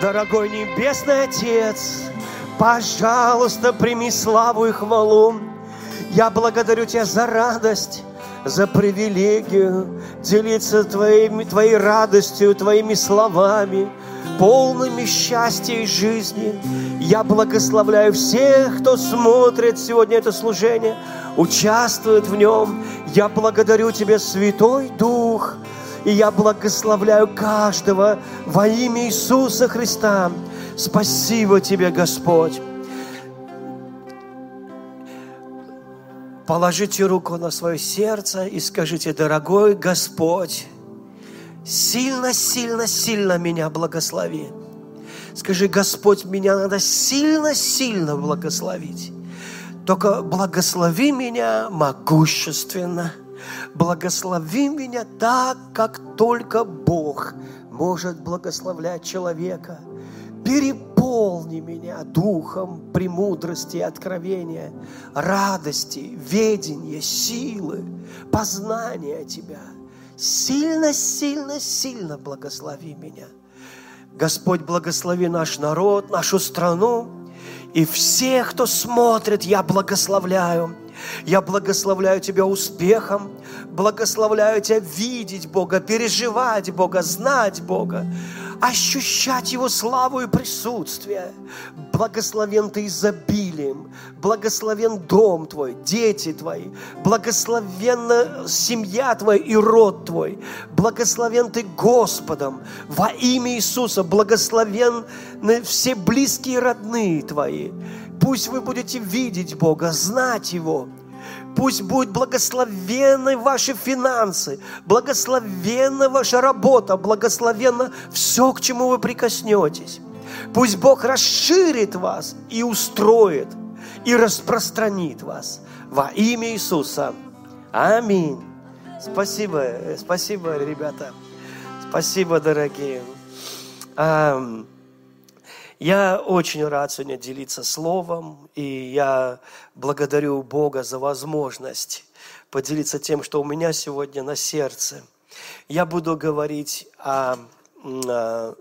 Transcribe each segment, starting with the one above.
Дорогой Небесный Отец, пожалуйста, прими славу и хвалу. Я благодарю Тебя за радость, за привилегию делиться твоими, Твоей радостью, Твоими словами, полными счастья и жизни. Я благословляю всех, кто смотрит сегодня это служение, участвует в нем. Я благодарю Тебя, Святой Дух, и я благословляю каждого во имя Иисуса Христа. Спасибо Тебе, Господь. Положите руку на свое сердце и скажите, дорогой Господь, сильно, сильно, сильно меня благослови. Скажи, Господь, меня надо сильно, сильно благословить. Только благослови меня могущественно. Благослови меня так, как только Бог может благословлять человека. Переполни меня духом премудрости откровения, радости, ведения, силы, познания Тебя. Сильно, сильно, сильно благослови меня. Господь, благослови наш народ, нашу страну, и всех, кто смотрит, я благословляю. Я благословляю Тебя успехом, благословляю Тебя видеть Бога, переживать Бога, знать Бога ощущать Его славу и присутствие. Благословен Ты изобилием, благословен дом Твой, дети Твои, благословенна семья Твоя и род Твой, благословен Ты Господом во имя Иисуса, благословен все близкие родные Твои. Пусть вы будете видеть Бога, знать Его, Пусть будет благословенны ваши финансы, благословенна ваша работа, благословенно все, к чему вы прикоснетесь. Пусть Бог расширит вас и устроит, и распространит вас во имя Иисуса. Аминь. Спасибо, спасибо, ребята. Спасибо, дорогие. Я очень рад сегодня делиться словом, и я благодарю Бога за возможность поделиться тем, что у меня сегодня на сердце. Я буду говорить о, о,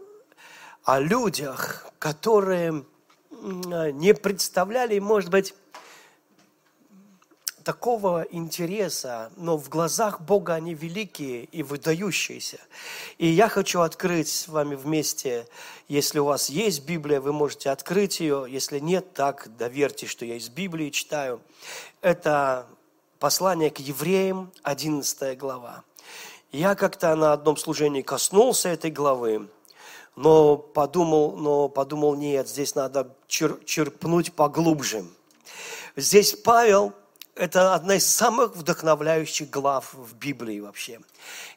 о людях, которые не представляли, может быть, такого интереса, но в глазах Бога они великие и выдающиеся. И я хочу открыть с вами вместе, если у вас есть Библия, вы можете открыть ее, если нет, так доверьте, что я из Библии читаю. Это послание к евреям, 11 глава. Я как-то на одном служении коснулся этой главы, но подумал, но подумал, нет, здесь надо чер, черпнуть поглубже. Здесь Павел это одна из самых вдохновляющих глав в Библии вообще.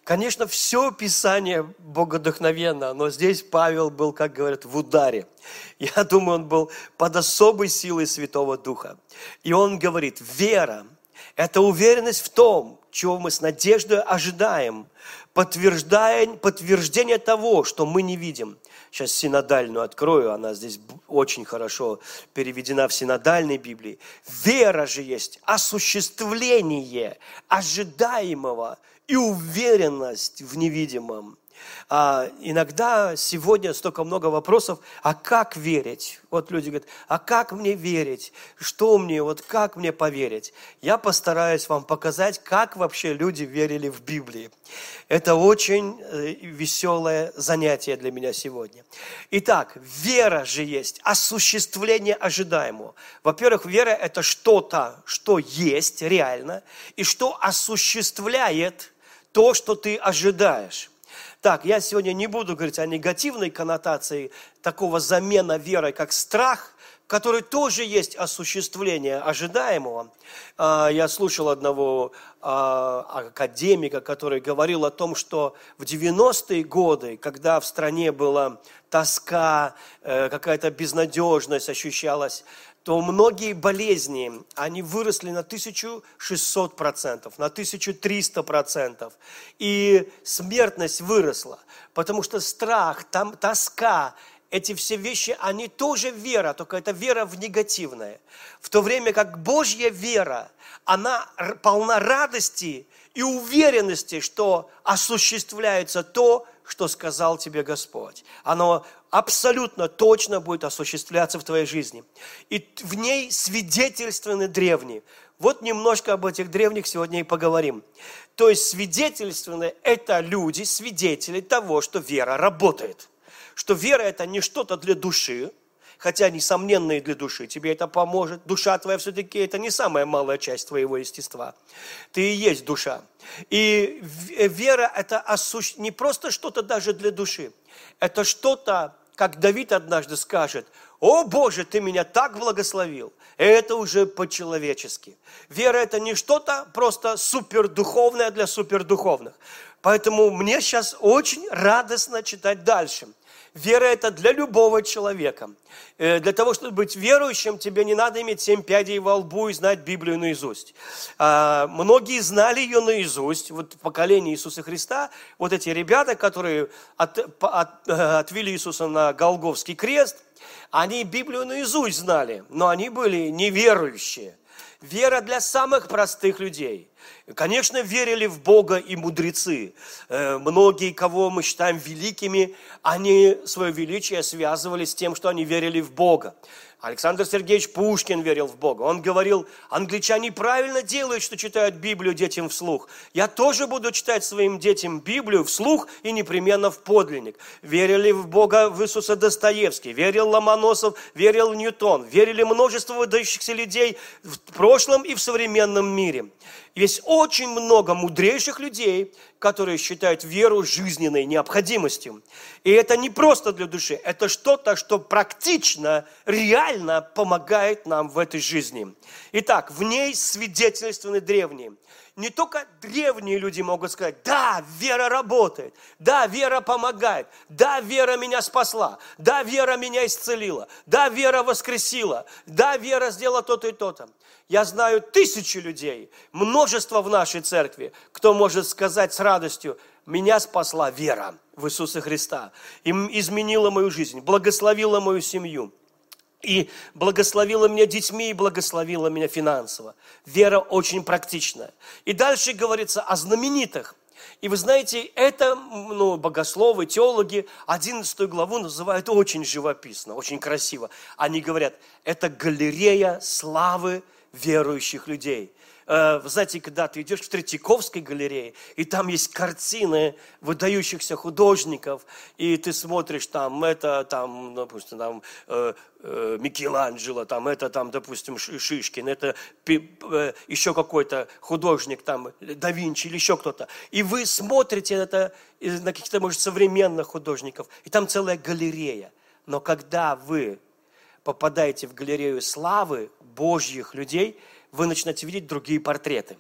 Конечно, все Писание богодохновенно, но здесь Павел был, как говорят, в ударе. Я думаю, он был под особой силой Святого Духа. И он говорит, вера – это уверенность в том, чего мы с надеждой ожидаем, подтверждение того, что мы не видим. Сейчас синодальную открою, она здесь очень хорошо переведена в синодальной Библии. Вера же есть осуществление ожидаемого и уверенность в невидимом. А, иногда сегодня столько много вопросов, а как верить? Вот люди говорят, а как мне верить? Что мне, вот как мне поверить? Я постараюсь вам показать, как вообще люди верили в Библии. Это очень э, веселое занятие для меня сегодня. Итак, вера же есть осуществление ожидаемого. Во-первых, вера – это что-то, что есть реально, и что осуществляет то, что ты ожидаешь. Так, я сегодня не буду говорить о негативной коннотации такого замена верой, как страх, который тоже есть осуществление ожидаемого. А, я слушал одного а, академика, который говорил о том, что в 90-е годы, когда в стране была тоска, э, какая-то безнадежность ощущалась, то многие болезни, они выросли на 1600%, на 1300%. И смертность выросла, потому что страх, там, тоска, эти все вещи, они тоже вера, только это вера в негативное. В то время как Божья вера, она полна радости и уверенности, что осуществляется то, что сказал тебе Господь. Оно абсолютно точно будет осуществляться в твоей жизни. И в ней свидетельственны древние. Вот немножко об этих древних сегодня и поговорим. То есть свидетельственные – это люди, свидетели того, что вера работает. Что вера – это не что-то для души, хотя несомненно и для души тебе это поможет. Душа твоя все-таки это не самая малая часть твоего естества. Ты и есть душа. И вера это не просто что-то даже для души. Это что-то, как Давид однажды скажет, «О Боже, Ты меня так благословил!» Это уже по-человечески. Вера – это не что-то просто супердуховное для супердуховных. Поэтому мне сейчас очень радостно читать дальше – Вера – это для любого человека. Э, для того, чтобы быть верующим, тебе не надо иметь семь пядей во лбу и знать Библию наизусть. А, многие знали ее наизусть. Вот поколение Иисуса Христа, вот эти ребята, которые от, от, э, отвели Иисуса на Голговский крест, они Библию наизусть знали, но они были неверующие. Вера для самых простых людей. Конечно, верили в Бога и мудрецы. Э, многие, кого мы считаем великими, они свое величие связывали с тем, что они верили в Бога. Александр Сергеевич Пушкин верил в Бога. Он говорил, англичане правильно делают, что читают Библию детям вслух. Я тоже буду читать своим детям Библию вслух и непременно в подлинник. Верили в Бога в Иисуса Достоевский, верил Ломоносов, верил Ньютон, верили множество выдающихся людей в прошлом и в современном мире. Есть очень много мудрейших людей, которые считают веру жизненной необходимостью. И это не просто для души, это что-то, что практично, реально помогает нам в этой жизни. Итак, в ней свидетельственны древние. Не только древние люди могут сказать, да, вера работает, да, вера помогает, да, вера меня спасла, да, вера меня исцелила, да, вера воскресила, да, вера сделала то-то и то-то. Я знаю тысячи людей, множество в нашей церкви, кто может сказать с радостью, меня спасла вера в Иисуса Христа, им изменила мою жизнь, благословила мою семью и благословила меня детьми, и благословила меня финансово. Вера очень практичная. И дальше говорится о знаменитых. И вы знаете, это ну, богословы, теологи 11 главу называют очень живописно, очень красиво. Они говорят, это галерея славы верующих людей. Э, вы знаете, когда ты идешь в Третьяковской галерее, и там есть картины выдающихся художников, и ты смотришь там, это там, допустим, там э, э, Микеланджело, там это там, допустим, Шишкин, это еще какой-то художник, там да Винчи или еще кто-то. И вы смотрите это на каких-то, может, современных художников, и там целая галерея. Но когда вы попадаете в галерею славы Божьих людей, вы начинаете видеть другие портреты.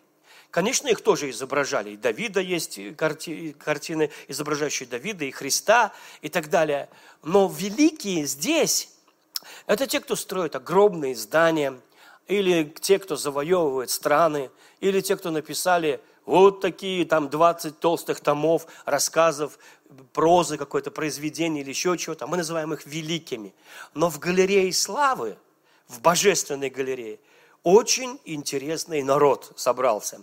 Конечно, их тоже изображали. И Давида есть карти, картины, изображающие Давида, и Христа, и так далее. Но великие здесь – это те, кто строит огромные здания, или те, кто завоевывает страны, или те, кто написали вот такие там 20 толстых томов, рассказов, прозы, какое-то произведение или еще чего-то. Мы называем их великими. Но в галерее славы, в божественной галерее, очень интересный народ собрался.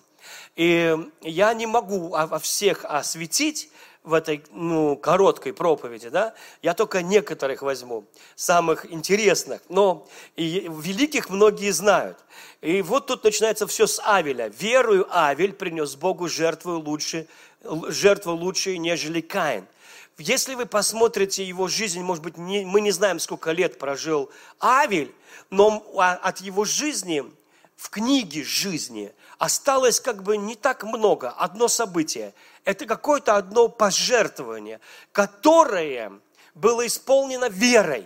И я не могу во всех осветить, в этой ну, короткой проповеди, да, я только некоторых возьму, самых интересных, но и великих многие знают. И вот тут начинается все с Авеля. Верую Авель принес Богу жертву лучше, жертву лучше, нежели Каин. Если вы посмотрите его жизнь, может быть, не, мы не знаем, сколько лет прожил Авель, но от его жизни в книге жизни осталось как бы не так много, одно событие. Это какое-то одно пожертвование, которое было исполнено верой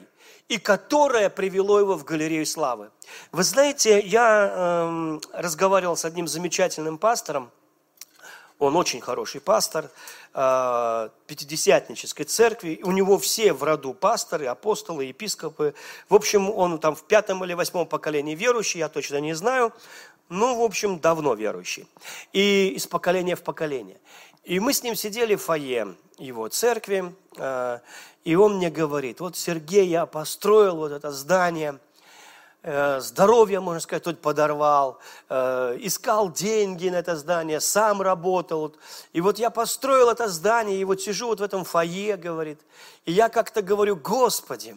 и которое привело его в галерею славы. Вы знаете, я э, разговаривал с одним замечательным пастором, он очень хороший пастор э, Пятидесятнической церкви. У него все в роду пасторы, апостолы, епископы. В общем, он там в пятом или восьмом поколении верующий, я точно не знаю. Ну, в общем, давно верующий. И из поколения в поколение. И мы с ним сидели в фойе его церкви, э, и он мне говорит, вот, Сергей, я построил вот это здание, здоровье, можно сказать, тут подорвал, э, искал деньги на это здание, сам работал. И вот я построил это здание, и вот сижу вот в этом фойе, говорит, и я как-то говорю, Господи,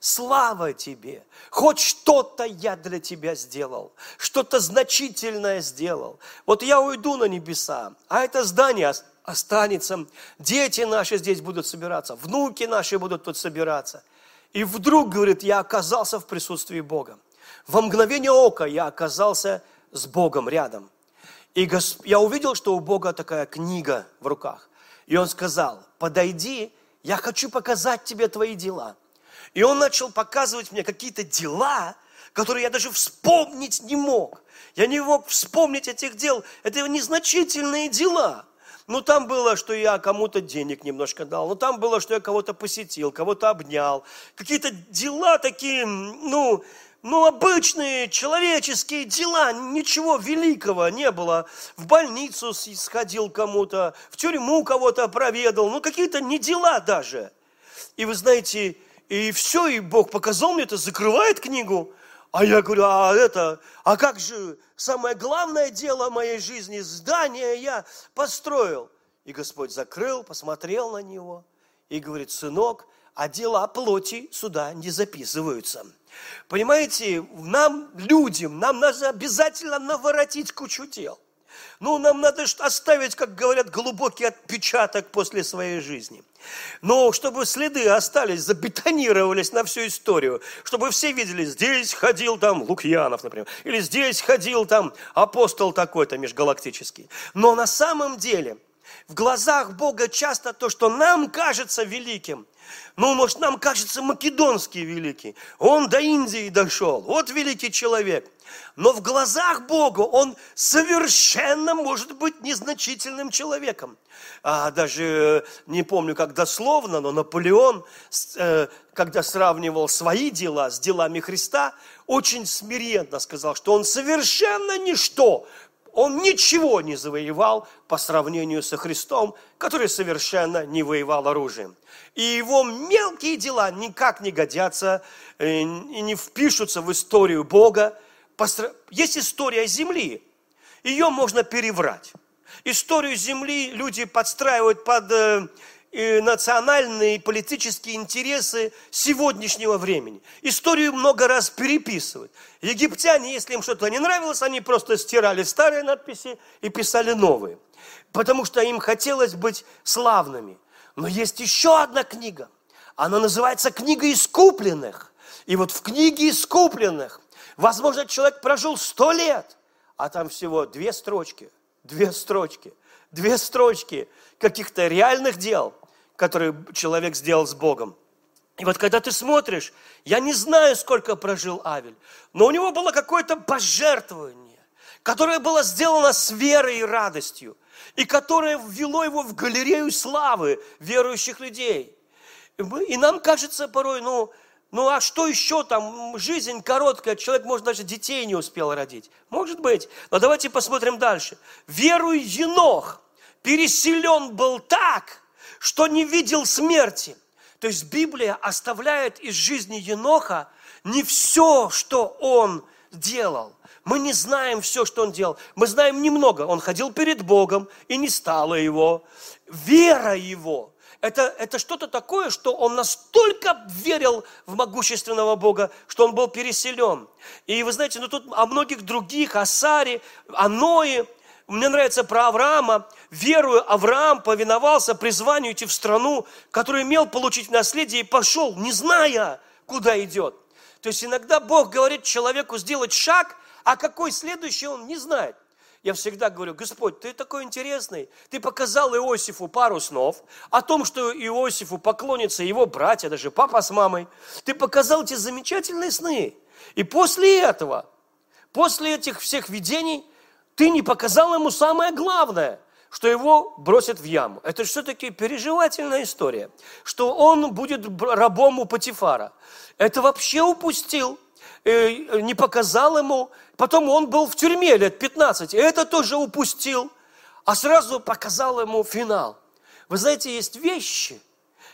слава Тебе, хоть что-то я для Тебя сделал, что-то значительное сделал. Вот я уйду на небеса, а это здание останется, дети наши здесь будут собираться, внуки наши будут тут собираться. И вдруг, говорит, я оказался в присутствии Бога. Во мгновение ока я оказался с Богом рядом. И я увидел, что у Бога такая книга в руках. И он сказал, подойди, я хочу показать тебе твои дела. И он начал показывать мне какие-то дела, которые я даже вспомнить не мог. Я не мог вспомнить этих дел. Это незначительные дела. Ну, там было, что я кому-то денег немножко дал. Ну, там было, что я кого-то посетил, кого-то обнял. Какие-то дела такие, ну, ну, обычные человеческие дела, ничего великого не было. В больницу сходил кому-то, в тюрьму кого-то проведал, ну, какие-то не дела даже. И вы знаете, и все, и Бог показал мне это, закрывает книгу, а я говорю, а это, а как же самое главное дело моей жизни, здание я построил. И Господь закрыл, посмотрел на него и говорит, сынок, а дела плоти сюда не записываются. Понимаете, нам, людям, нам надо обязательно наворотить кучу дел. Ну, нам надо оставить, как говорят, глубокий отпечаток после своей жизни. Но чтобы следы остались, забетонировались на всю историю, чтобы все видели, здесь ходил там Лукьянов, например, или здесь ходил там апостол такой-то межгалактический. Но на самом деле в глазах Бога часто то, что нам кажется великим – ну, может, нам кажется, македонский великий. Он до Индии дошел. Вот великий человек. Но в глазах Бога он совершенно может быть незначительным человеком. А даже э, не помню, как дословно, но Наполеон, э, когда сравнивал свои дела с делами Христа, очень смиренно сказал, что он совершенно ничто он ничего не завоевал по сравнению со Христом, который совершенно не воевал оружием. И его мелкие дела никак не годятся э, и не впишутся в историю Бога. Есть история Земли, ее можно переврать. Историю Земли люди подстраивают под э, национальные и политические интересы сегодняшнего времени. Историю много раз переписывают. Египтяне, если им что-то не нравилось, они просто стирали старые надписи и писали новые. Потому что им хотелось быть славными. Но есть еще одна книга. Она называется «Книга искупленных». И вот в книге искупленных, возможно, человек прожил сто лет, а там всего две строчки, две строчки, две строчки каких-то реальных дел, которые человек сделал с Богом. И вот когда ты смотришь, я не знаю, сколько прожил Авель, но у него было какое-то пожертвование, которое было сделано с верой и радостью, и которое ввело его в галерею славы верующих людей. И нам кажется порой, ну, ну а что еще там? Жизнь короткая, человек, может, даже детей не успел родить. Может быть. Но давайте посмотрим дальше. Веруй Енох переселен был так, что не видел смерти. То есть Библия оставляет из жизни Еноха не все, что он делал. Мы не знаем все, что он делал. Мы знаем немного. Он ходил перед Богом, и не стало его. Вера его – это, это что-то такое, что он настолько верил в могущественного Бога, что он был переселен. И вы знаете, ну тут о многих других, о Саре, о Ное, мне нравится про Авраама. Верую, Авраам повиновался призванию идти в страну, которую имел получить наследие, и пошел, не зная, куда идет. То есть иногда Бог говорит человеку сделать шаг, а какой следующий он не знает. Я всегда говорю, Господь, ты такой интересный. Ты показал Иосифу пару снов о том, что Иосифу поклонятся его братья, даже папа с мамой. Ты показал эти замечательные сны. И после этого, после этих всех видений, ты не показал ему самое главное, что его бросят в яму. Это все-таки переживательная история, что он будет рабом у Патифара. Это вообще упустил, э, не показал ему. Потом он был в тюрьме лет 15, это тоже упустил, а сразу показал ему финал. Вы знаете, есть вещи,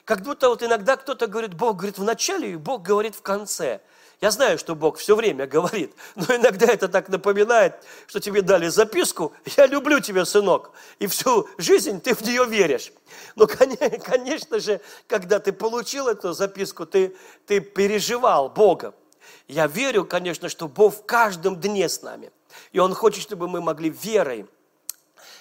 как будто вот иногда кто-то говорит, Бог говорит в начале, и Бог говорит в конце – Я знаю, что Бог все время говорит, но иногда это так напоминает, что тебе дали записку «Я люблю тебя, сынок», и всю жизнь ты в нее веришь. Но, конечно же, когда ты получил эту записку, ты, ты переживал Бога. Я верю, конечно, что Бог в каждом дне с нами. И Он хочет, чтобы мы могли верой,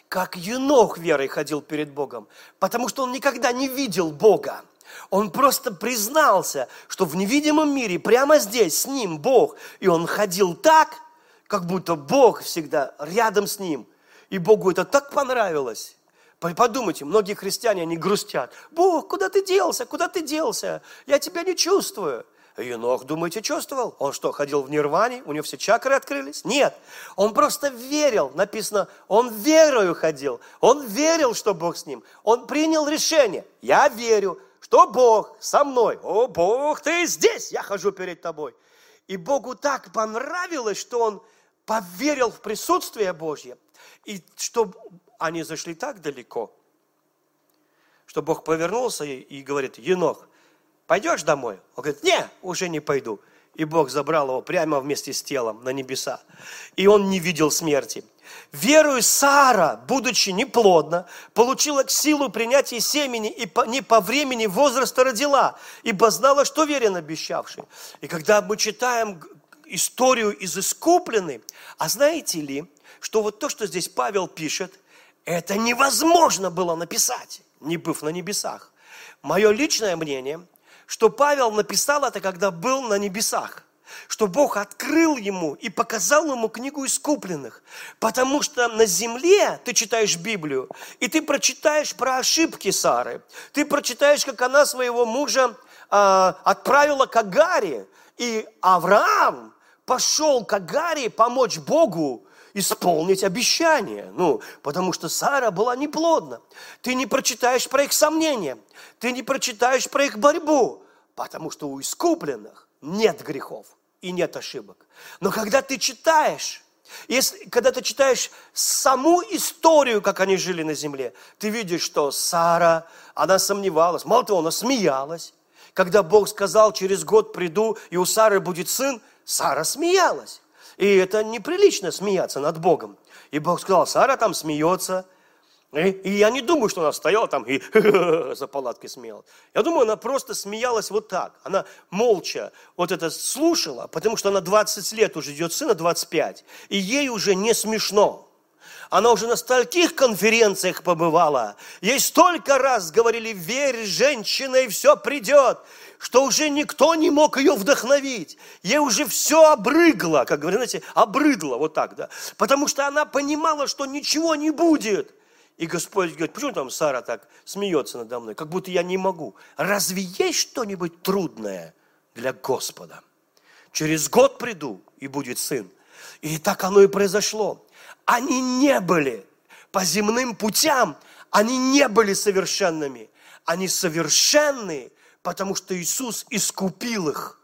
как Енох верой ходил перед Богом, потому что он никогда не видел Бога. Он просто признался, что в невидимом мире, прямо здесь, с ним Бог. И он ходил так, как будто Бог всегда рядом с ним. И Богу это так понравилось. Подумайте, многие христиане, они грустят. Бог, куда ты делся? Куда ты делся? Я тебя не чувствую. Енох, думаете, чувствовал? Он что, ходил в нирване? У него все чакры открылись? Нет. Он просто верил. Написано, он верою ходил. Он верил, что Бог с ним. Он принял решение. Я верю что Бог со мной. О, Бог, ты здесь, я хожу перед тобой. И Богу так понравилось, что он поверил в присутствие Божье. И что они зашли так далеко, что Бог повернулся и, говорит, Енох, пойдешь домой? Он говорит, не, уже не пойду. И Бог забрал его прямо вместе с телом на небеса. И он не видел смерти. Верую Сара, будучи неплодна, получила силу принятия семени и по, не по времени возраста родила, ибо знала, что верен обещавший. И когда мы читаем историю из искупленной, а знаете ли, что вот то, что здесь Павел пишет, это невозможно было написать, не быв на небесах. Мое личное мнение, что Павел написал это, когда был на небесах что Бог открыл ему и показал ему книгу искупленных. Потому что на земле ты читаешь Библию, и ты прочитаешь про ошибки Сары. Ты прочитаешь, как она своего мужа э, отправила к Агаре. И Авраам пошел к Агаре помочь Богу исполнить обещание. Ну, потому что Сара была неплодна. Ты не прочитаешь про их сомнения. Ты не прочитаешь про их борьбу. Потому что у искупленных нет грехов и нет ошибок. Но когда ты читаешь, если, когда ты читаешь саму историю, как они жили на земле, ты видишь, что Сара, она сомневалась, мало того, она смеялась. Когда Бог сказал, через год приду, и у Сары будет сын, Сара смеялась. И это неприлично смеяться над Богом. И Бог сказал, Сара там смеется, и я не думаю, что она стояла там и за палаткой смеялась. Я думаю, она просто смеялась вот так. Она молча вот это слушала, потому что она 20 лет уже идет сына, 25. И ей уже не смешно. Она уже на стольких конференциях побывала. Ей столько раз говорили, верь, женщина, и все придет, что уже никто не мог ее вдохновить. Ей уже все обрыгло, как говорят, знаете, обрыдло, вот так, да. Потому что она понимала, что ничего не будет. И Господь говорит, почему там Сара так смеется надо мной, как будто я не могу. Разве есть что-нибудь трудное для Господа? Через год приду, и будет сын. И так оно и произошло. Они не были по земным путям, они не были совершенными. Они совершенны, потому что Иисус искупил их.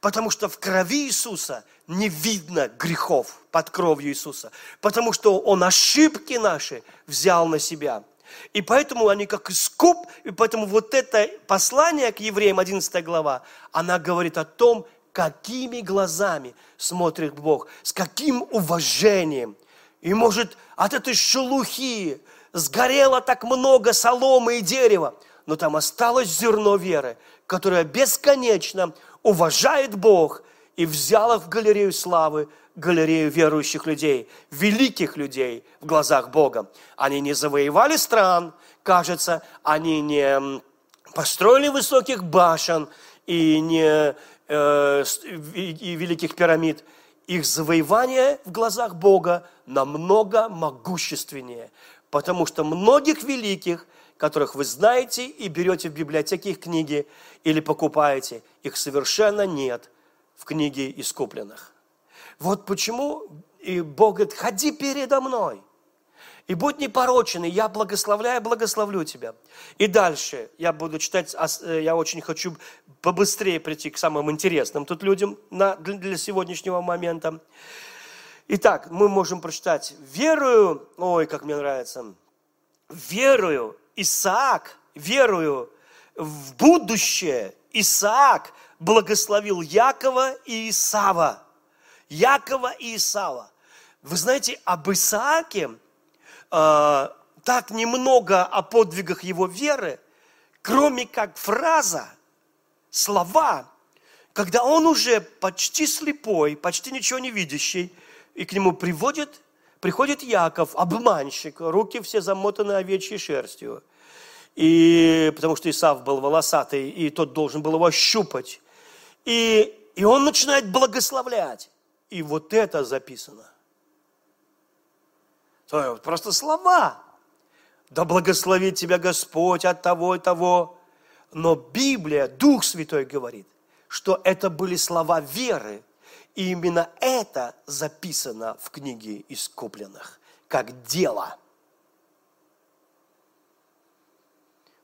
Потому что в крови Иисуса не видно грехов под кровью Иисуса, потому что Он ошибки наши взял на себя. И поэтому они как искуп, и поэтому вот это послание к евреям, 11 глава, она говорит о том, какими глазами смотрит Бог, с каким уважением. И может от этой шелухи сгорело так много соломы и дерева, но там осталось зерно веры, которое бесконечно уважает Бог – и взял в галерею славы, галерею верующих людей, великих людей в глазах Бога. Они не завоевали стран, кажется, они не построили высоких башен и не э, и великих пирамид. Их завоевание в глазах Бога намного могущественнее, потому что многих великих, которых вы знаете и берете в библиотеке их книги или покупаете, их совершенно нет в книге искупленных. Вот почему и Бог говорит, ходи передо мной. И будь непорочен, я благословляю, благословлю тебя. И дальше я буду читать, э, я очень хочу побыстрее прийти к самым интересным тут людям для сегодняшнего момента. Итак, мы можем прочитать, верую, ой, как мне нравится, верую, Исаак, верую в будущее, Исаак благословил Якова и Исава. Якова и Исава. Вы знаете, об Исааке э, так немного о подвигах его веры, кроме как фраза, слова, когда он уже почти слепой, почти ничего не видящий, и к нему приводит, приходит Яков, обманщик, руки все замотаны овечьей шерстью. И, потому что Исав был волосатый, и тот должен был его щупать. И, и он начинает благословлять. И вот это записано. То есть просто слова. Да благословит тебя Господь от того и того. Но Библия, Дух Святой говорит, что это были слова веры. И именно это записано в книге искупленных, как дело.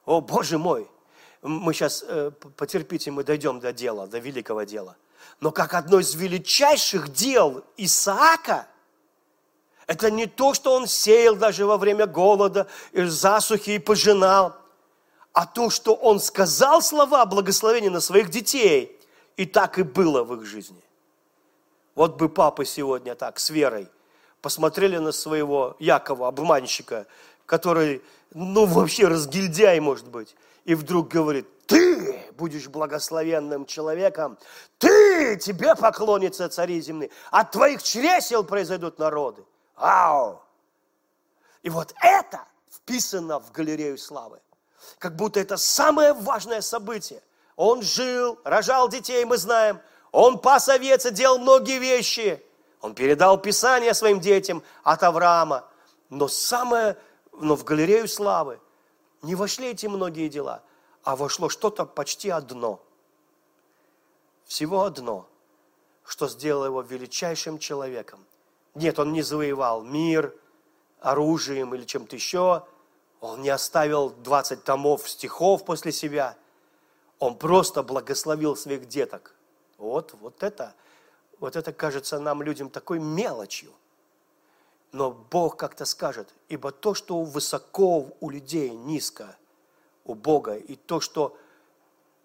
О, Боже мой! Мы сейчас, э, потерпите, мы дойдем до дела, до великого дела. Но как одно из величайших дел Исаака – это не то, что он сеял даже во время голода, и засухи и пожинал, а то, что он сказал слова благословения на своих детей, и так и было в их жизни. Вот бы папы сегодня так, с верой, посмотрели на своего Якова, обманщика, который, ну, вообще разгильдяй, может быть, и вдруг говорит, ты будешь благословенным человеком, ты, тебе поклонится цари земные, от твоих чресел произойдут народы. Ау! И вот это вписано в галерею славы. Как будто это самое важное событие. Он жил, рожал детей, мы знаем. Он пас овец и делал многие вещи. Он передал Писание своим детям от Авраама. Но самое, но в галерею славы не вошли эти многие дела, а вошло что-то почти одно. Всего одно, что сделало его величайшим человеком – нет, он не завоевал мир оружием или чем-то еще. Он не оставил 20 томов стихов после себя. Он просто благословил своих деток. Вот, вот это, вот это кажется нам, людям, такой мелочью. Но Бог как-то скажет, ибо то, что высоко у людей, низко у Бога, и то, что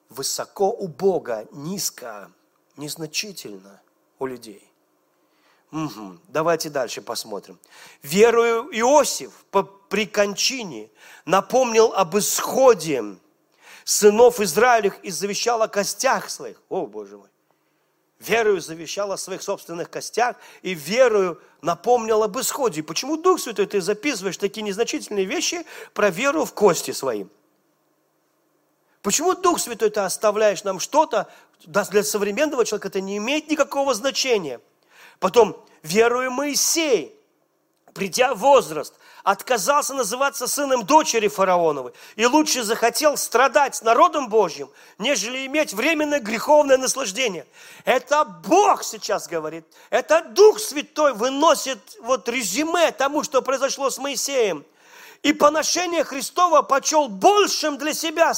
высоко у Бога, низко, незначительно у людей. Угу. Давайте дальше посмотрим. Верую Иосиф по, при кончине напомнил об исходе сынов Израилевых и завещал о костях своих. О, Боже мой. Верою завещал о своих собственных костях и верою напомнил об исходе. Почему Дух Святой ты записываешь такие незначительные вещи про веру в кости своим? Почему Дух Святой ты оставляешь нам что-то, для современного человека это не имеет никакого значения – Потом, веруя Моисей, придя в возраст, отказался называться сыном дочери фараоновой и лучше захотел страдать с народом Божьим, нежели иметь временное греховное наслаждение. Это Бог сейчас говорит. Это Дух Святой выносит вот резюме тому, что произошло с Моисеем и поношение Христова почел большим для себя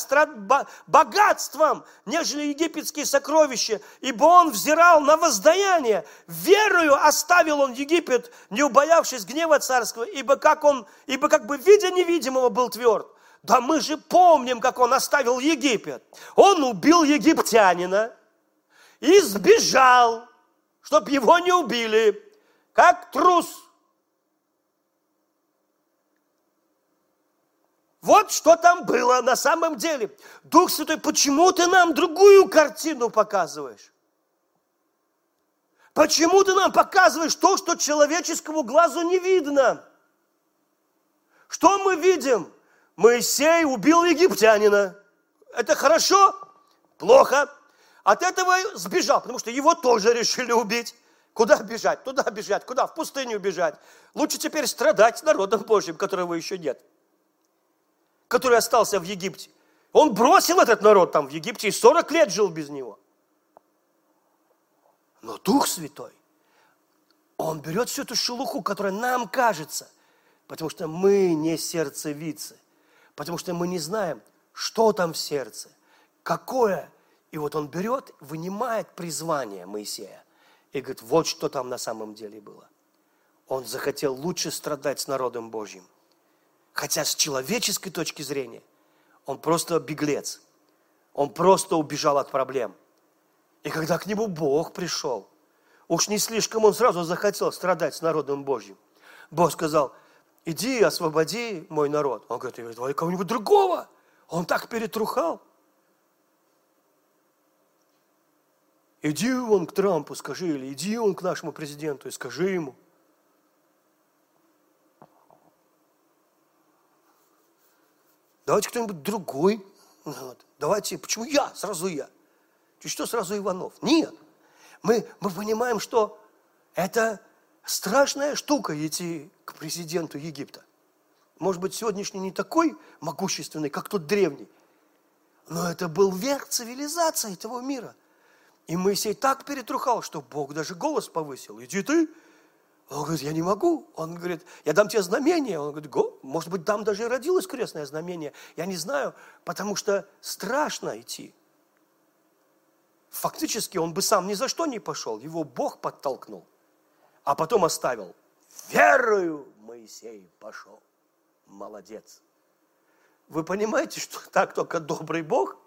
богатством, нежели египетские сокровища, ибо он взирал на воздаяние. Верою оставил он Египет, не убоявшись гнева царского, ибо как, он, ибо как бы видя невидимого был тверд. Да мы же помним, как он оставил Египет. Он убил египтянина и сбежал, чтобы его не убили, как трус – Вот что там было на самом деле. Дух Святой, почему ты нам другую картину показываешь? Почему ты нам показываешь то, что человеческому глазу не видно? Что мы видим? Моисей убил египтянина. Это хорошо? Плохо. От этого сбежал, потому что его тоже решили убить. Куда бежать? Туда бежать. Куда? В пустыню бежать. Лучше теперь страдать народом Божьим, которого еще нет который остался в Египте. Он бросил этот народ там в Египте и 40 лет жил без него. Но Дух Святой, Он берет всю эту шелуху, которая нам кажется, потому что мы не сердцевицы, потому что мы не знаем, что там в сердце, какое. И вот Он берет, вынимает призвание Моисея и говорит, вот что там на самом деле было. Он захотел лучше страдать с народом Божьим, Хотя с человеческой точки зрения он просто беглец. Он просто убежал от проблем. И когда к нему Бог пришел, уж не слишком он сразу захотел страдать с народом Божьим. Бог сказал, иди, освободи мой народ. Он говорит, давай кого-нибудь другого. Он так перетрухал. Иди он к Трампу, скажи, или иди он к нашему президенту и скажи ему. Давайте кто-нибудь другой. Вот. Давайте, почему я? Сразу я. И что сразу Иванов? Нет. Мы, мы понимаем, что это страшная штука идти к президенту Египта. Может быть, сегодняшний не такой могущественный, как тот древний, но это был верх цивилизации этого мира – и Моисей так перетрухал, что Бог даже голос повысил. Иди ты. Он говорит, я не могу. Он говорит, я дам тебе знамение. Он говорит, Го, может быть, там даже и родилось крестное знамение. Я не знаю, потому что страшно идти. Фактически он бы сам ни за что не пошел. Его Бог подтолкнул. А потом оставил. Верою Моисей пошел. Молодец. Вы понимаете, что так только добрый Бог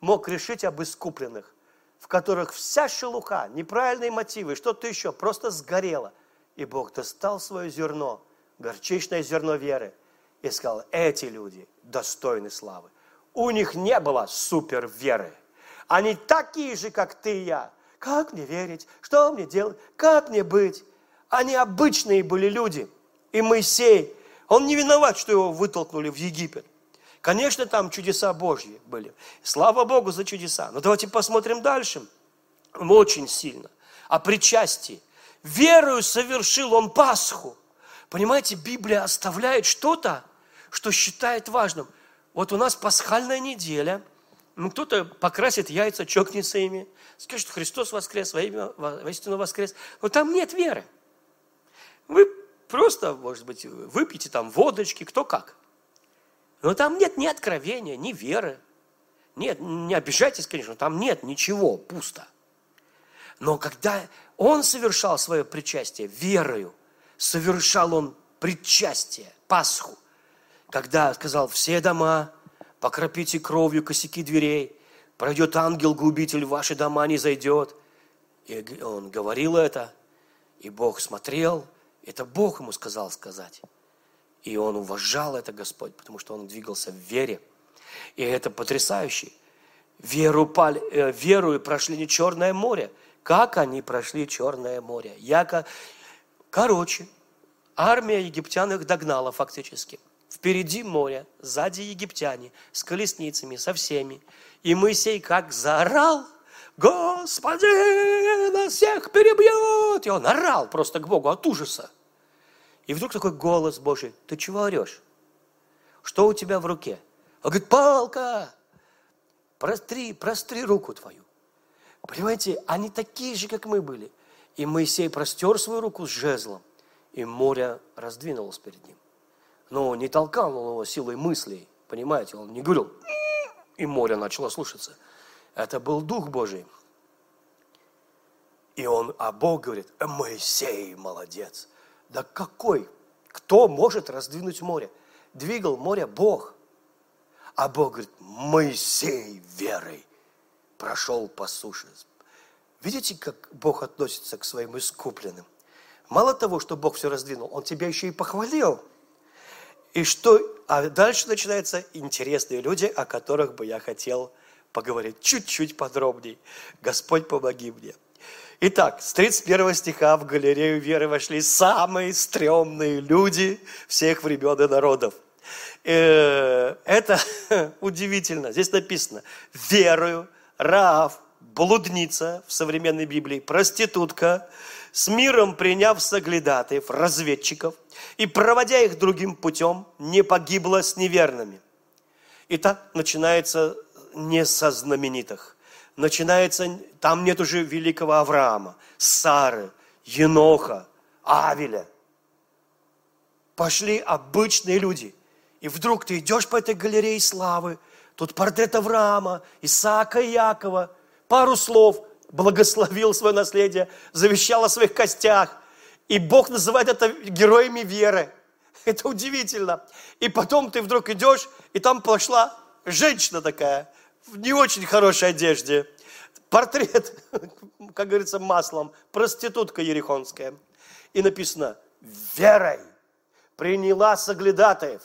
мог решить об искупленных – в которых вся шелуха, неправильные мотивы, что-то еще, просто сгорело. И Бог достал свое зерно, горчичное зерно веры, и сказал, эти люди достойны славы. У них не было супер веры. Они такие же, как ты и я. Как мне верить? Что мне делать? Как мне быть? Они обычные были люди. И Моисей, он не виноват, что его вытолкнули в Египет. Конечно, там чудеса Божьи были. Слава Богу за чудеса. Но давайте посмотрим дальше. Очень сильно. О причастии. Верою совершил он Пасху. Понимаете, Библия оставляет что-то, что считает важным. Вот у нас пасхальная неделя. Ну, кто-то покрасит яйца, чокнется ими, скажет, Христос воскрес, во имя воистину воскрес. Но там нет веры. Вы просто, может быть, выпьете там водочки, кто как. Но там нет ни откровения, ни веры. Нет, не обижайтесь, конечно, там нет ничего, пусто. Но когда он совершал свое причастие верою, совершал он причастие, Пасху, когда сказал, все дома, покропите кровью косяки дверей, пройдет ангел-губитель, в ваши дома не зайдет. И он говорил это, и Бог смотрел, это Бог ему сказал сказать. И он уважал это, Господь, потому что он двигался в вере. И это потрясающе. Веру, пали, э, верую прошли не Черное море. Как они прошли Черное море? Яко... Короче, армия египтян их догнала фактически. Впереди море, сзади египтяне, с колесницами, со всеми. И Моисей как заорал, Господи, нас всех перебьет! И он орал просто к Богу от ужаса. И вдруг такой голос Божий, ты чего орешь? Что у тебя в руке? Он говорит, палка! Простри, простри руку твою. Понимаете, они такие же, как мы были. И Моисей простер свою руку с жезлом, и море раздвинулось перед ним. Но не толкал он его силой мыслей, понимаете, он не говорил, и море начало слушаться. Это был Дух Божий. И он, а Бог говорит, Моисей молодец. Да какой? Кто может раздвинуть море? Двигал море Бог. А Бог говорит, Моисей верой прошел по суше. Видите, как Бог относится к своим искупленным? Мало того, что Бог все раздвинул, Он тебя еще и похвалил. И что, а дальше начинаются интересные люди, о которых бы я хотел поговорить чуть-чуть подробнее. Господь, помоги мне. Итак, с 31 стиха в галерею веры вошли самые стрёмные люди всех времен и народов. Э, это удивительно. Здесь написано «верою, Раав, блудница в современной Библии, проститутка, с миром приняв соглядатаев, разведчиков, и проводя их другим путем, не погибла с неверными». Итак, начинается не со знаменитых начинается, там нет уже великого Авраама, Сары, Еноха, Авеля. Пошли обычные люди. И вдруг ты идешь по этой галерее славы, тут портрет Авраама, Исаака и Якова, пару слов, благословил свое наследие, завещал о своих костях. И Бог называет это героями веры. Это удивительно. И потом ты вдруг идешь, и там пошла женщина такая, в не очень хорошей одежде, портрет, как говорится, маслом, проститутка ерехонская. И написано, верой приняла соглядатаев,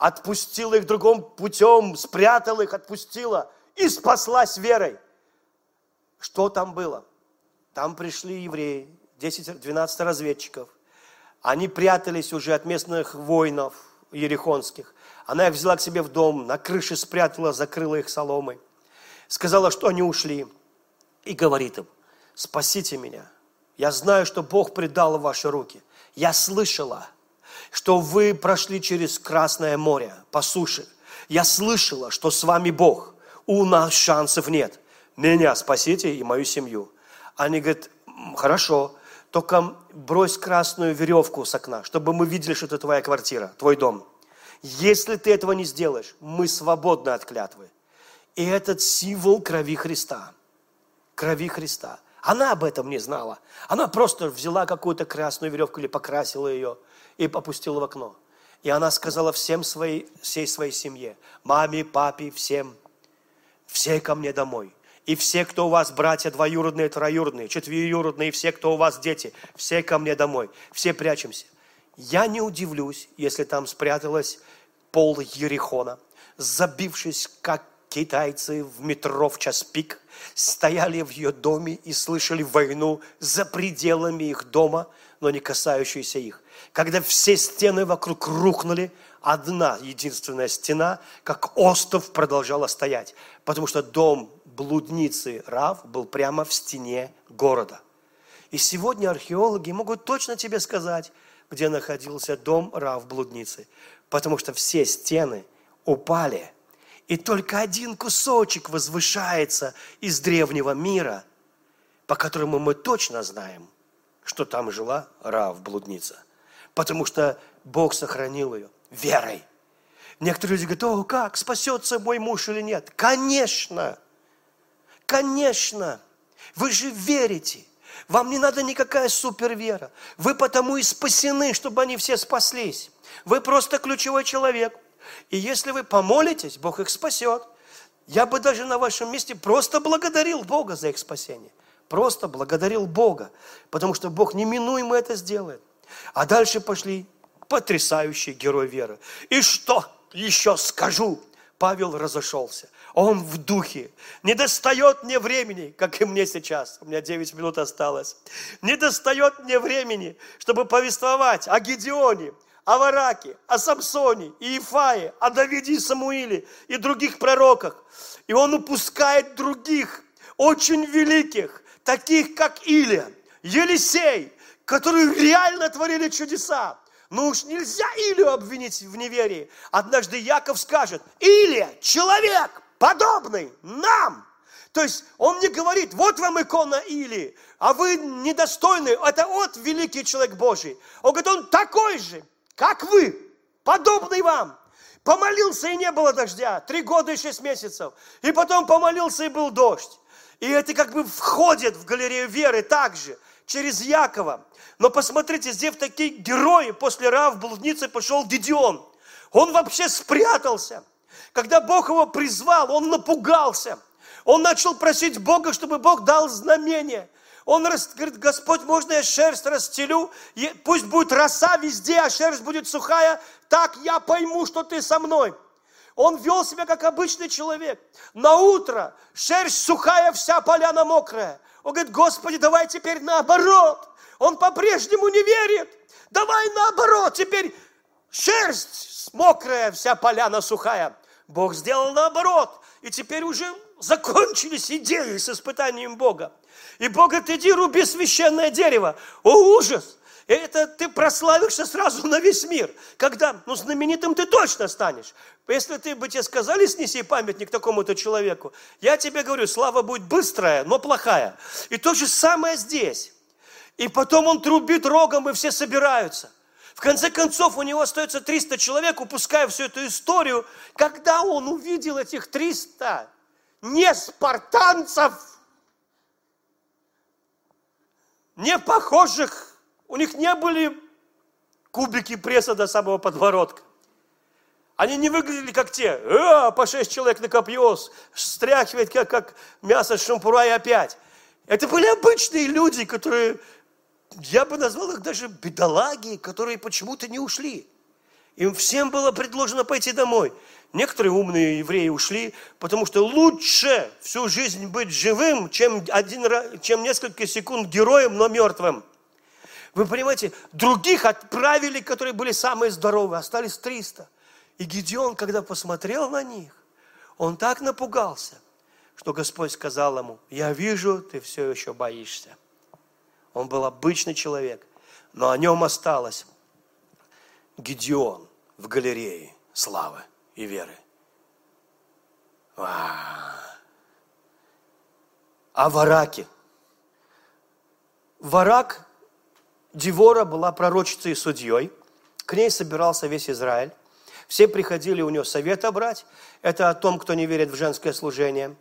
отпустила их другим путем, спрятала их, отпустила и спаслась верой. Что там было? Там пришли евреи, 10-12 разведчиков. Они прятались уже от местных воинов ерехонских. Она их взяла к себе в дом, на крыше спрятала, закрыла их соломой. Сказала, что они ушли. И говорит им, спасите меня. Я знаю, что Бог предал в ваши руки. Я слышала, что вы прошли через Красное море по суше. Я слышала, что с вами Бог. У нас шансов нет. Меня спасите и мою семью. Они говорят, хорошо, только брось красную веревку с окна, чтобы мы видели, что это твоя квартира, твой дом. Если ты этого не сделаешь, мы свободны от клятвы. И этот символ крови Христа. Крови Христа. Она об этом не знала. Она просто взяла какую-то красную веревку или покрасила ее и попустила в окно. И она сказала всем своей, всей своей семье, маме, папе, всем, все ко мне домой. И все, кто у вас братья двоюродные, троюродные, четвероюродные, все, кто у вас дети, все ко мне домой, все прячемся. Я не удивлюсь, если там спряталась пол Ерехона, забившись, как китайцы в метро в час пик, стояли в ее доме и слышали войну за пределами их дома, но не касающуюся их. Когда все стены вокруг рухнули, одна единственная стена, как остров, продолжала стоять, потому что дом блудницы Рав был прямо в стене города. И сегодня археологи могут точно тебе сказать, где находился дом Рав блудницы, потому что все стены упали, и только один кусочек возвышается из древнего мира, по которому мы точно знаем, что там жила Рав блудница, потому что Бог сохранил ее верой. Некоторые люди говорят, о, как, спасется мой муж или нет? Конечно! Конечно, вы же верите. Вам не надо никакая супервера. Вы потому и спасены, чтобы они все спаслись. Вы просто ключевой человек. И если вы помолитесь, Бог их спасет. Я бы даже на вашем месте просто благодарил Бога за их спасение. Просто благодарил Бога, потому что Бог неминуемо это сделает. А дальше пошли потрясающий герой веры. И что еще скажу? Павел разошелся. Он в духе. Не достает мне времени, как и мне сейчас. У меня 9 минут осталось. Не достает мне времени, чтобы повествовать о Гедеоне, о Вараке, о Самсоне, и Ифае, о Давиде и Самуиле и других пророках. И он упускает других, очень великих, таких как Илия, Елисей, которые реально творили чудеса. Ну уж нельзя Илию обвинить в неверии. Однажды Яков скажет, Илия, человек, подобный нам. То есть он не говорит, вот вам икона Или, а вы недостойны, это вот великий человек Божий. Он говорит, он такой же, как вы, подобный вам. Помолился и не было дождя, три года и шесть месяцев. И потом помолился и был дождь. И это как бы входит в галерею веры также, через Якова. Но посмотрите, здесь такие герои, после Рав блудницы пошел Гедеон. Он вообще спрятался. Когда Бог его призвал, он напугался. Он начал просить Бога, чтобы Бог дал знамение. Он говорит, Господь, можно я шерсть расстелю? Пусть будет роса везде, а шерсть будет сухая. Так я пойму, что ты со мной. Он вел себя как обычный человек. На утро шерсть сухая, вся поляна мокрая. Он говорит, Господи, давай теперь наоборот. Он по-прежнему не верит. Давай наоборот, теперь шерсть мокрая, вся поляна сухая. Бог сделал наоборот. И теперь уже закончились идеи с испытанием Бога. И Бог говорит, иди руби священное дерево. О, ужас! Это ты прославишься сразу на весь мир. Когда, ну, знаменитым ты точно станешь. Если ты бы тебе сказали, снеси памятник такому-то человеку, я тебе говорю, слава будет быстрая, но плохая. И то же самое здесь. И потом он трубит рогом, и все собираются. В конце концов, у него остается 300 человек, упуская всю эту историю. Когда он увидел этих 300 не спартанцев, не похожих, у них не были кубики пресса до самого подбородка. Они не выглядели как те, а, по шесть человек на копье, стряхивает как, как мясо шампура и опять. Это были обычные люди, которые, я бы назвал их даже бедолаги, которые почему-то не ушли. Им всем было предложено пойти домой. Некоторые умные евреи ушли, потому что лучше всю жизнь быть живым, чем, один, чем несколько секунд героем, но мертвым. Вы понимаете, других отправили, которые были самые здоровые, остались 300. И Гедеон, когда посмотрел на них, он так напугался, что Господь сказал ему, я вижу, ты все еще боишься. Он был обычный человек, но о нем осталось Гедеон в галерее славы и веры. А Вараке. Варак, Дивора была пророчицей и судьей. К ней собирался весь Израиль. Все приходили у нее совета брать. Это о том, кто не верит в женское служение.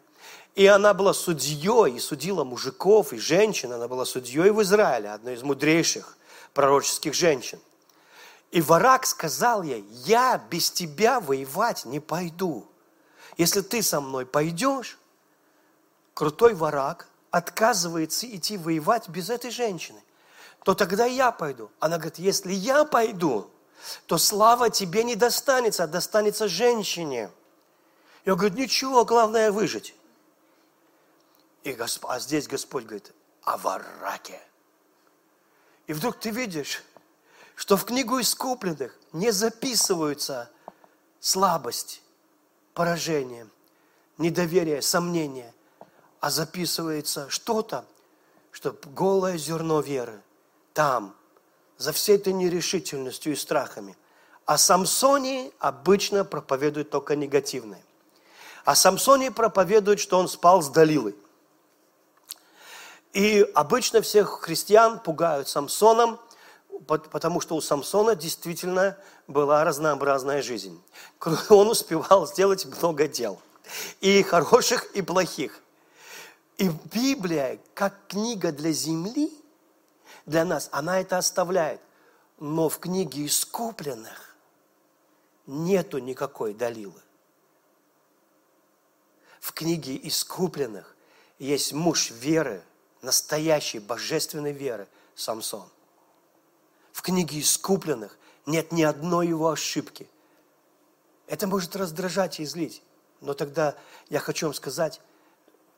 И она была судьей, и судила мужиков, и женщин. Она была судьей в Израиле, одной из мудрейших пророческих женщин. И Варак сказал ей, я без тебя воевать не пойду. Если ты со мной пойдешь, крутой Варак отказывается идти воевать без этой женщины, то тогда я пойду. Она говорит, если я пойду, то слава тебе не достанется, а достанется женщине. И он говорит, ничего, главное выжить. И Госп... А здесь Господь говорит, о Вараке. И вдруг ты видишь, что в книгу искупленных не записываются слабость, поражение, недоверие, сомнение, а записывается что-то, что голое зерно веры там, за всей этой нерешительностью и страхами. А Самсоне обычно проповедует только негативное. А Самсоне проповедует, что он спал с Далилой. И обычно всех христиан пугают Самсоном – потому что у Самсона действительно была разнообразная жизнь. Он успевал сделать много дел. И хороших, и плохих. И Библия, как книга для земли, для нас, она это оставляет. Но в книге искупленных нету никакой Далилы. В книге искупленных есть муж веры, настоящей божественной веры, Самсон в книге искупленных нет ни одной его ошибки. Это может раздражать и злить. Но тогда я хочу вам сказать,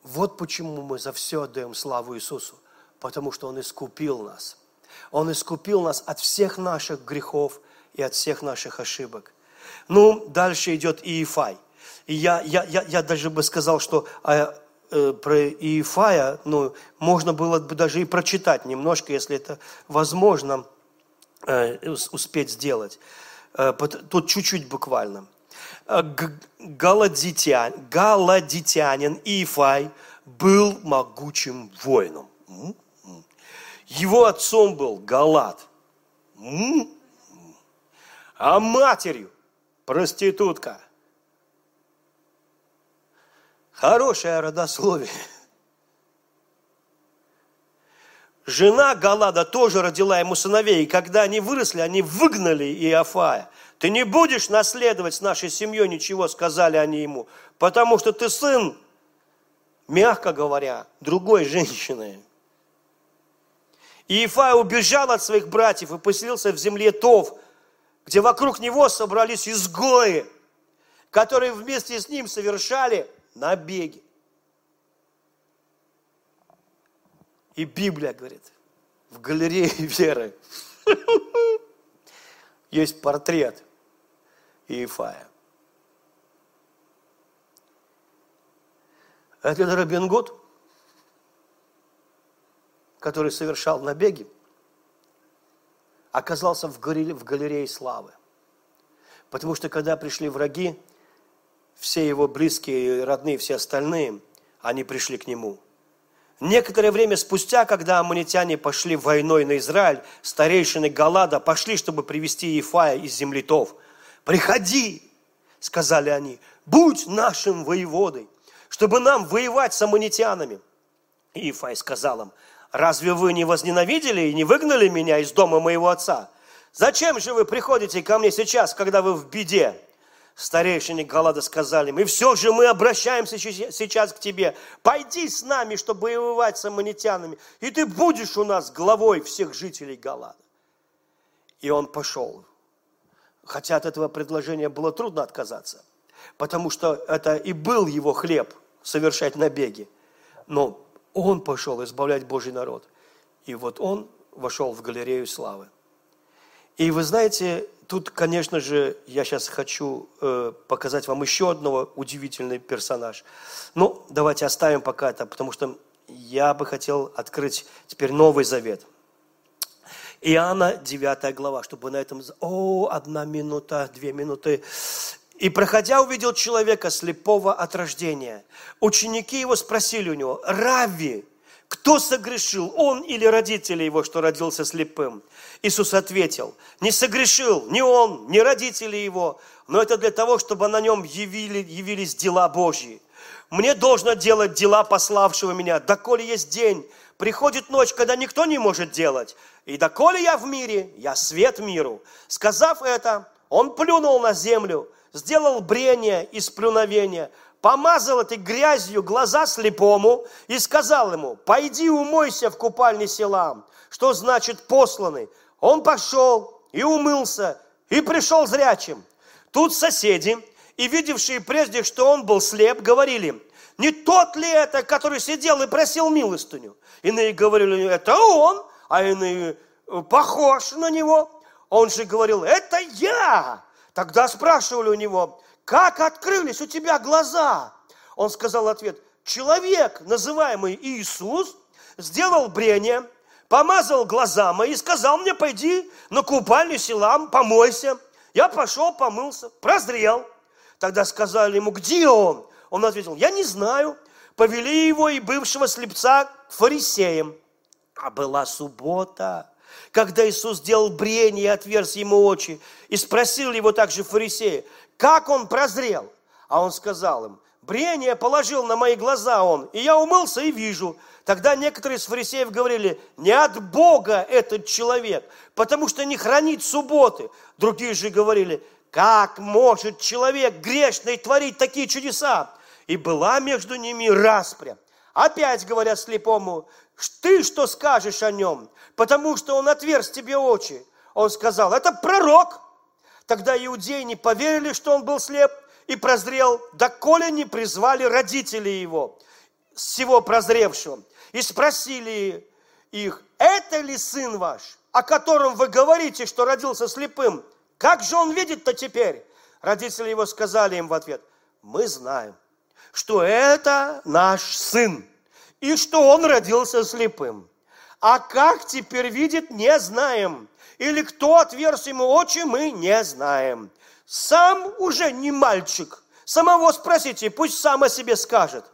вот почему мы за все отдаем славу Иисусу. Потому что Он искупил нас. Он искупил нас от всех наших грехов и от всех наших ошибок. Ну, дальше идет Иефай. И я, я, я, я даже бы сказал, что а, э, про Иефая, ну, можно было бы даже и прочитать немножко, если это возможно. Э, успеть сделать. Э, тут чуть-чуть буквально. Э, Галадитян, Галадитянин Ифай был могучим воином. Его отцом был Галат. А матерью проститутка. Хорошее родословие. Жена Галада тоже родила ему сыновей, и когда они выросли, они выгнали Иофая. Ты не будешь наследовать с нашей семьей ничего, сказали они ему, потому что ты сын, мягко говоря, другой женщины. И Ифай убежал от своих братьев и поселился в земле Тов, где вокруг него собрались изгои, которые вместе с ним совершали набеги. И Библия говорит, в галерее веры есть портрет Иефая. Этот Робин Гуд, который совершал набеги, оказался в галерее, славы. Потому что когда пришли враги, все его близкие, родные, все остальные, они пришли к нему – Некоторое время спустя, когда аммонитяне пошли войной на Израиль, старейшины Галада пошли, чтобы привести Ефая из землетов. «Приходи!» – сказали они. «Будь нашим воеводой, чтобы нам воевать с аммонитянами». И Ефай сказал им, «Разве вы не возненавидели и не выгнали меня из дома моего отца? Зачем же вы приходите ко мне сейчас, когда вы в беде? Старейшины Галада сказали и все же мы обращаемся сейчас к тебе. Пойди с нами, чтобы воевать с аммонитянами, и ты будешь у нас главой всех жителей Галада. И он пошел. Хотя от этого предложения было трудно отказаться, потому что это и был его хлеб совершать набеги. Но он пошел избавлять Божий народ. И вот он вошел в галерею славы. И вы знаете, тут, конечно же, я сейчас хочу э, показать вам еще одного удивительный персонаж. Ну, давайте оставим пока это, потому что я бы хотел открыть теперь Новый Завет. Иоанна 9 глава, чтобы на этом... О, одна минута, две минуты. И проходя, увидел человека слепого от рождения. Ученики его спросили у него, Рави, кто согрешил, он или родители его, что родился слепым? Иисус ответил, не согрешил ни он, ни родители его, но это для того, чтобы на нем явили, явились дела Божьи. Мне должно делать дела пославшего меня, доколе есть день, приходит ночь, когда никто не может делать. И доколе я в мире, я свет миру. Сказав это, он плюнул на землю, сделал брение из плюновения, помазал этой грязью глаза слепому и сказал ему, пойди умойся в купальне Селам, что значит посланный. Он пошел и умылся, и пришел зрячим. Тут соседи, и видевшие прежде, что он был слеп, говорили, не тот ли это, который сидел и просил милостыню? Иные говорили, это он, а иные, похож на него. Он же говорил, это я. Тогда спрашивали у него, как открылись у тебя глаза? Он сказал ответ, человек, называемый Иисус, сделал брение, помазал глаза мои и сказал мне, пойди на купальню селам, помойся. Я пошел, помылся, прозрел. Тогда сказали ему, где он? Он ответил, я не знаю. Повели его и бывшего слепца к фарисеям. А была суббота когда Иисус сделал брение и отверз ему очи, и спросил его также фарисеи, как он прозрел? А он сказал им, брение положил на мои глаза он, и я умылся и вижу. Тогда некоторые из фарисеев говорили, не от Бога этот человек, потому что не хранит субботы. Другие же говорили, как может человек грешный творить такие чудеса? И была между ними распря. Опять говорят слепому, ты что скажешь о нем? Потому что он отверз тебе очи. Он сказал, это пророк. Тогда иудеи не поверили, что он был слеп и прозрел, доколе не призвали родители его, всего прозревшего, и спросили их, это ли сын ваш, о котором вы говорите, что родился слепым? Как же он видит-то теперь? Родители его сказали им в ответ, мы знаем, что это наш сын, и что он родился слепым. А как теперь видит, не знаем. Или кто отверз ему очи, мы не знаем. Сам уже не мальчик. Самого спросите, пусть сам о себе скажет.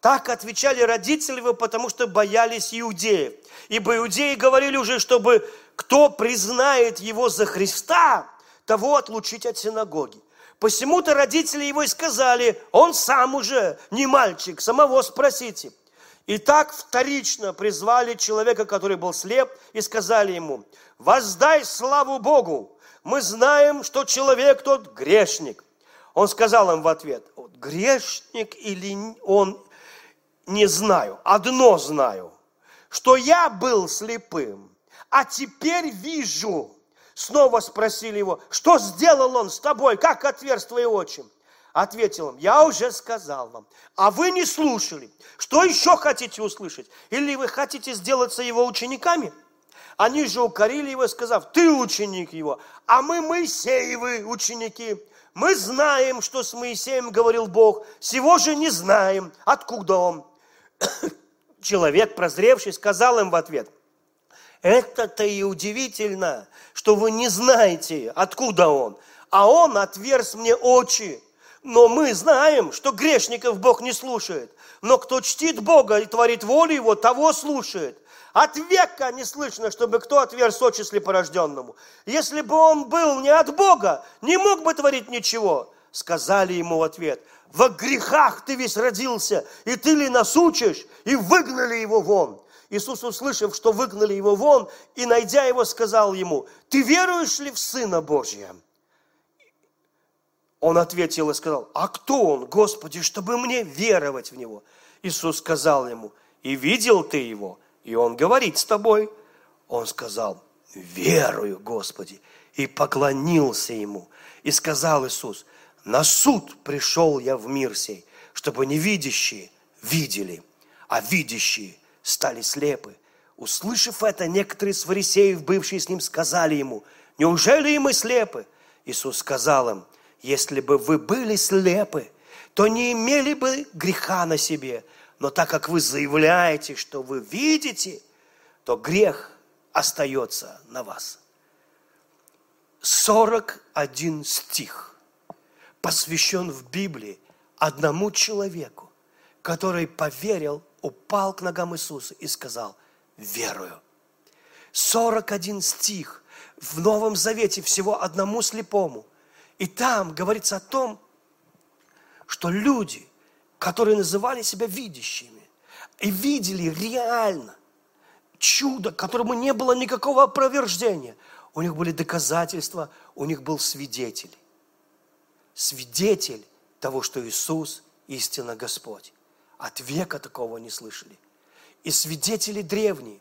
Так отвечали родители его, потому что боялись иудеев. Ибо иудеи говорили уже, чтобы кто признает его за Христа, того отлучить от синагоги. Посему-то родители его и сказали, он сам уже не мальчик, самого спросите. И так вторично призвали человека, который был слеп, и сказали ему, воздай славу Богу, мы знаем, что человек тот грешник. Он сказал им в ответ, грешник или он, не знаю, одно знаю, что я был слепым, а теперь вижу. Снова спросили его, что сделал он с тобой, как отверз твои очи? Ответил им, я уже сказал вам, а вы не слушали. Что еще хотите услышать? Или вы хотите сделаться его учениками? Они же укорили его, сказав, ты ученик его, а мы Моисеевы ученики. Мы знаем, что с Моисеем говорил Бог, всего же не знаем, откуда он. Человек, прозревший, сказал им в ответ, это-то и удивительно, что вы не знаете, откуда он. А он отверз мне очи, но мы знаем, что грешников Бог не слушает. Но кто чтит Бога и творит волю Его, того слушает. От века не слышно, чтобы кто отверз очи слепорожденному. Если бы он был не от Бога, не мог бы творить ничего. Сказали ему в ответ, во грехах ты весь родился, и ты ли нас учишь? И выгнали его вон. Иисус, услышав, что выгнали его вон, и найдя его, сказал ему, ты веруешь ли в Сына Божия? Он ответил и сказал, а кто он, Господи, чтобы мне веровать в него? Иисус сказал ему, и видел ты его, и он говорит с тобой. Он сказал, верую, Господи, и поклонился ему. И сказал Иисус, на суд пришел я в мир сей, чтобы невидящие видели, а видящие стали слепы. Услышав это, некоторые из фарисеев, бывшие с ним, сказали ему, неужели и мы слепы? Иисус сказал им, если бы вы были слепы, то не имели бы греха на себе. Но так как вы заявляете, что вы видите, то грех остается на вас. 41 стих посвящен в Библии одному человеку, который поверил, упал к ногам Иисуса и сказал, верую. 41 стих в Новом Завете всего одному слепому. И там говорится о том, что люди, которые называли себя видящими, и видели реально чудо, которому не было никакого опровержения, у них были доказательства, у них был свидетель. Свидетель того, что Иисус истинно Господь. От века такого не слышали. И свидетели древние,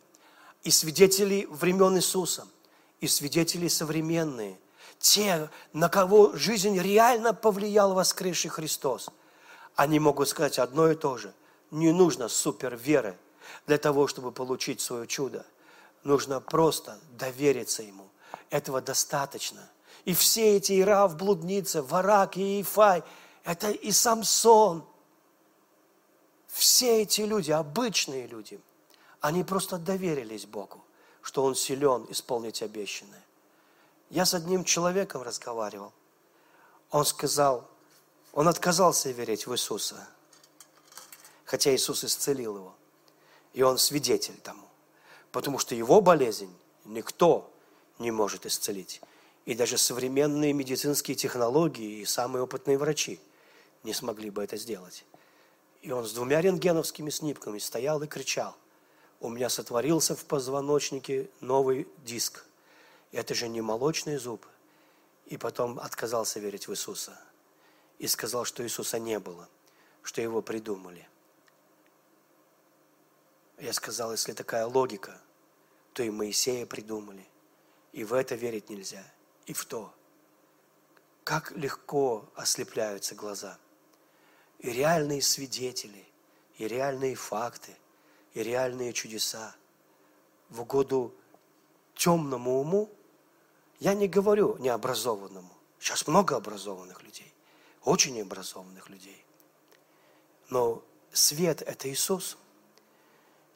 и свидетели времен Иисуса, и свидетели современные, те, на кого жизнь реально повлиял воскресший Христос, они могут сказать одно и то же. Не нужно супер веры для того, чтобы получить свое чудо. Нужно просто довериться Ему – этого достаточно. И все эти Ирав, блудница, Варак и Ифай, это и Самсон. Все эти люди, обычные люди, они просто доверились Богу, что Он силен исполнить обещанное. Я с одним человеком разговаривал. Он сказал, он отказался верить в Иисуса, хотя Иисус исцелил его. И он свидетель тому. Потому что его болезнь никто не может исцелить. И даже современные медицинские технологии и самые опытные врачи не смогли бы это сделать. И он с двумя рентгеновскими снимками стоял и кричал. У меня сотворился в позвоночнике новый диск. Это же не молочный зуб. И потом отказался верить в Иисуса. И сказал, что Иисуса не было, что его придумали. Я сказал, если такая логика, то и Моисея придумали. И в это верить нельзя. И в то. Как легко ослепляются глаза. И реальные свидетели, и реальные факты, и реальные чудеса в угоду темному уму, я не говорю необразованному. Сейчас много образованных людей, очень образованных людей. Но свет – это Иисус.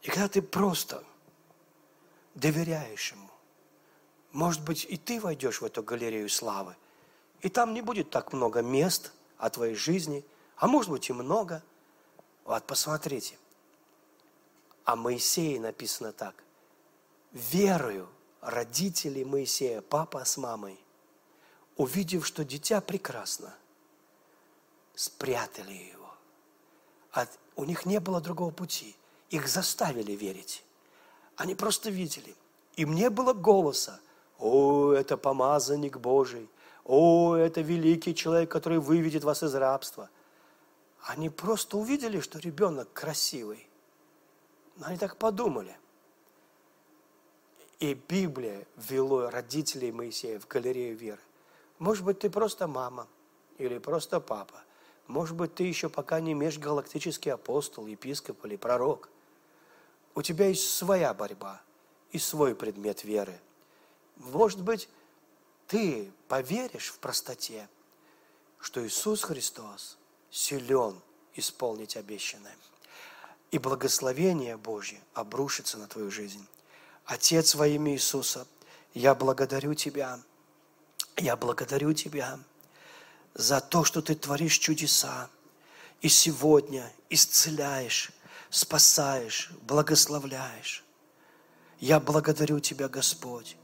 И когда ты просто доверяешь Ему, может быть, и ты войдешь в эту галерею славы. И там не будет так много мест о твоей жизни, а может быть и много. Вот посмотрите. О Моисее написано так. Верою родители Моисея, папа с мамой, увидев, что дитя прекрасно, спрятали его. От, у них не было другого пути. Их заставили верить. Они просто видели. Им не было голоса, о, это помазанник Божий. О, это великий человек, который выведет вас из рабства. Они просто увидели, что ребенок красивый. Они так подумали. И Библия ввела родителей Моисея в галерею веры. Может быть, ты просто мама или просто папа. Может быть, ты еще пока не межгалактический апостол, епископ или пророк. У тебя есть своя борьба и свой предмет веры. Может быть, ты поверишь в простоте, что Иисус Христос силен исполнить обещанное. И благословение Божье обрушится на твою жизнь. Отец во имя Иисуса, я благодарю Тебя, я благодарю Тебя за то, что Ты творишь чудеса, и сегодня исцеляешь, спасаешь, благословляешь. Я благодарю Тебя, Господь,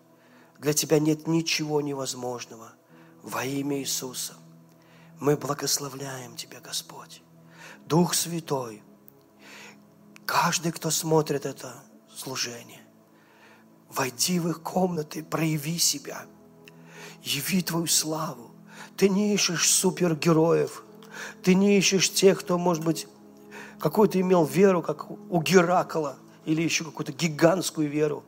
для Тебя нет ничего невозможного. Во имя Иисуса мы благословляем Тебя, Господь. Дух Святой, каждый, кто смотрит это служение, войди в их комнаты, прояви себя, яви Твою славу, Ты не ищешь супергероев. Ты не ищешь тех, кто, может быть, какую-то имел веру, как у Геракла, или еще какую-то гигантскую веру.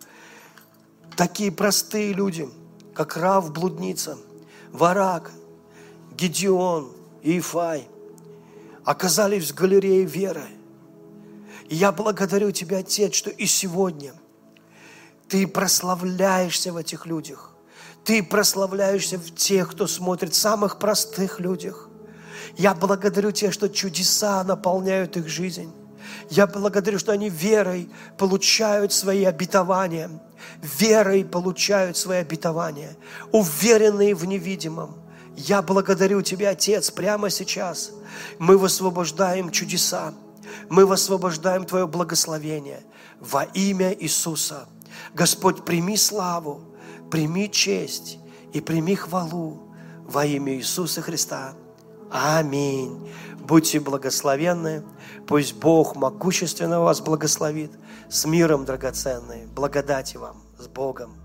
Такие простые люди, как Рав Блудница, Варак, Гедеон, Иефай, оказались в галерее веры. И я благодарю Тебя, Отец, что и сегодня Ты прославляешься в этих людях. Ты прославляешься в тех, кто смотрит, самых простых людях. Я благодарю Тебя, что чудеса наполняют их жизнь. Я благодарю, что они верой получают свои обетования. Верой получают свои обетования. Уверенные в невидимом. Я благодарю Тебя, Отец, прямо сейчас. Мы высвобождаем чудеса. Мы высвобождаем Твое благословение во имя Иисуса. Господь, прими славу, прими честь и прими хвалу во имя Иисуса Христа. Аминь. Будьте благословенны. Пусть Бог могущественно вас благословит. С миром, драгоценный. Благодати вам. С Богом.